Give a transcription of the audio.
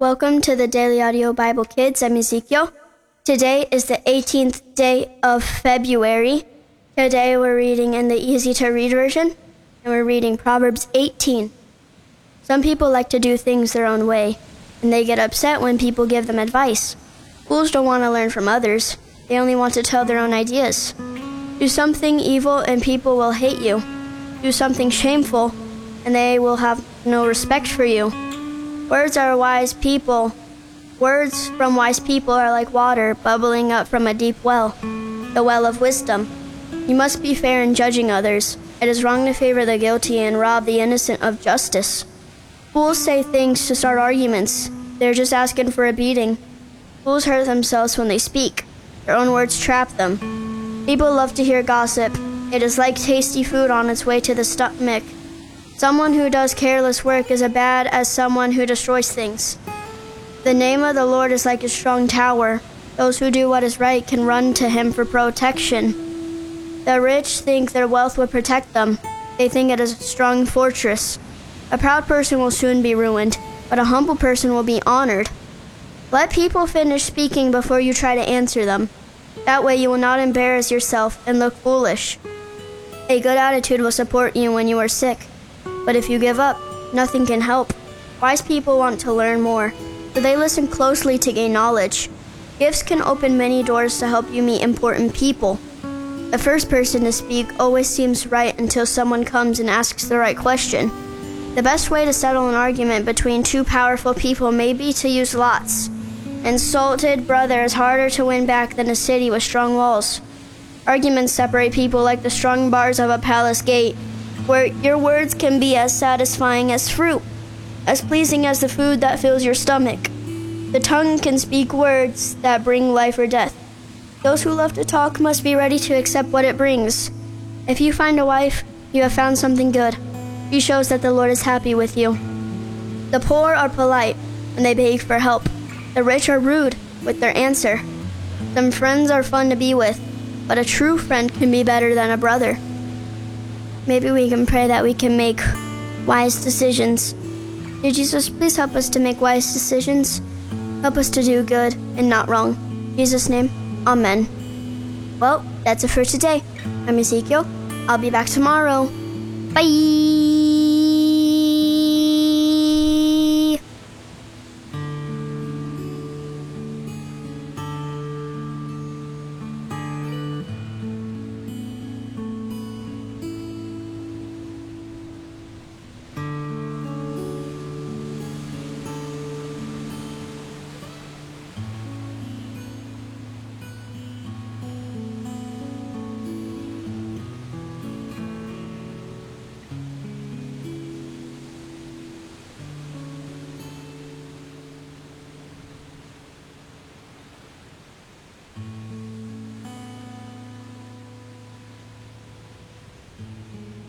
Welcome to the Daily Audio Bible Kids. I'm Ezekiel. Today is the 18th day of February. Today we're reading in the easy to read version, and we're reading Proverbs 18. Some people like to do things their own way, and they get upset when people give them advice. Fools don't want to learn from others, they only want to tell their own ideas. Do something evil, and people will hate you. Do something shameful, and they will have no respect for you. Words are wise people. Words from wise people are like water bubbling up from a deep well, the well of wisdom. You must be fair in judging others. It is wrong to favor the guilty and rob the innocent of justice. Fools say things to start arguments. They're just asking for a beating. Fools hurt themselves when they speak. Their own words trap them. People love to hear gossip. It is like tasty food on its way to the stomach. Someone who does careless work is as bad as someone who destroys things. The name of the Lord is like a strong tower. Those who do what is right can run to him for protection. The rich think their wealth will protect them. They think it is a strong fortress. A proud person will soon be ruined, but a humble person will be honored. Let people finish speaking before you try to answer them. That way you will not embarrass yourself and look foolish. A good attitude will support you when you are sick. But if you give up, nothing can help. Wise people want to learn more, so they listen closely to gain knowledge. Gifts can open many doors to help you meet important people. The first person to speak always seems right until someone comes and asks the right question. The best way to settle an argument between two powerful people may be to use lots. Insulted brother is harder to win back than a city with strong walls. Arguments separate people like the strong bars of a palace gate where your words can be as satisfying as fruit, as pleasing as the food that fills your stomach. The tongue can speak words that bring life or death. Those who love to talk must be ready to accept what it brings. If you find a wife, you have found something good. She shows that the Lord is happy with you. The poor are polite when they beg for help. The rich are rude with their answer. Some friends are fun to be with, but a true friend can be better than a brother. Maybe we can pray that we can make wise decisions. Dear Jesus, please help us to make wise decisions. Help us to do good and not wrong. In Jesus' name, Amen. Well, that's it for today. I'm Ezekiel. I'll be back tomorrow. Bye. Mm-hmm.